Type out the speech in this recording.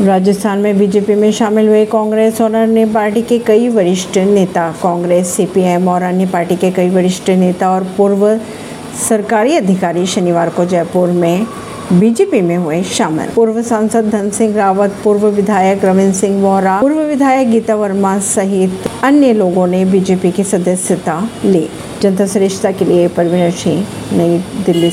राजस्थान में बीजेपी में शामिल हुए कांग्रेस और अन्य पार्टी के कई वरिष्ठ नेता। कांग्रेस, सीपीएम और अन्य पार्टी के कई वरिष्ठ नेता और पूर्व सरकारी अधिकारी शनिवार को जयपुर में बीजेपी में हुए शामिल। पूर्व सांसद धन सिंह रावत, पूर्व विधायक रविंद्र सिंह वोरा, पूर्व विधायक गीता वर्मा सहित अन्य लोगों ने बीजेपी की सदस्यता ली। जनता श्रेष्ठता के लिए परवीन सिंह, नई दिल्ली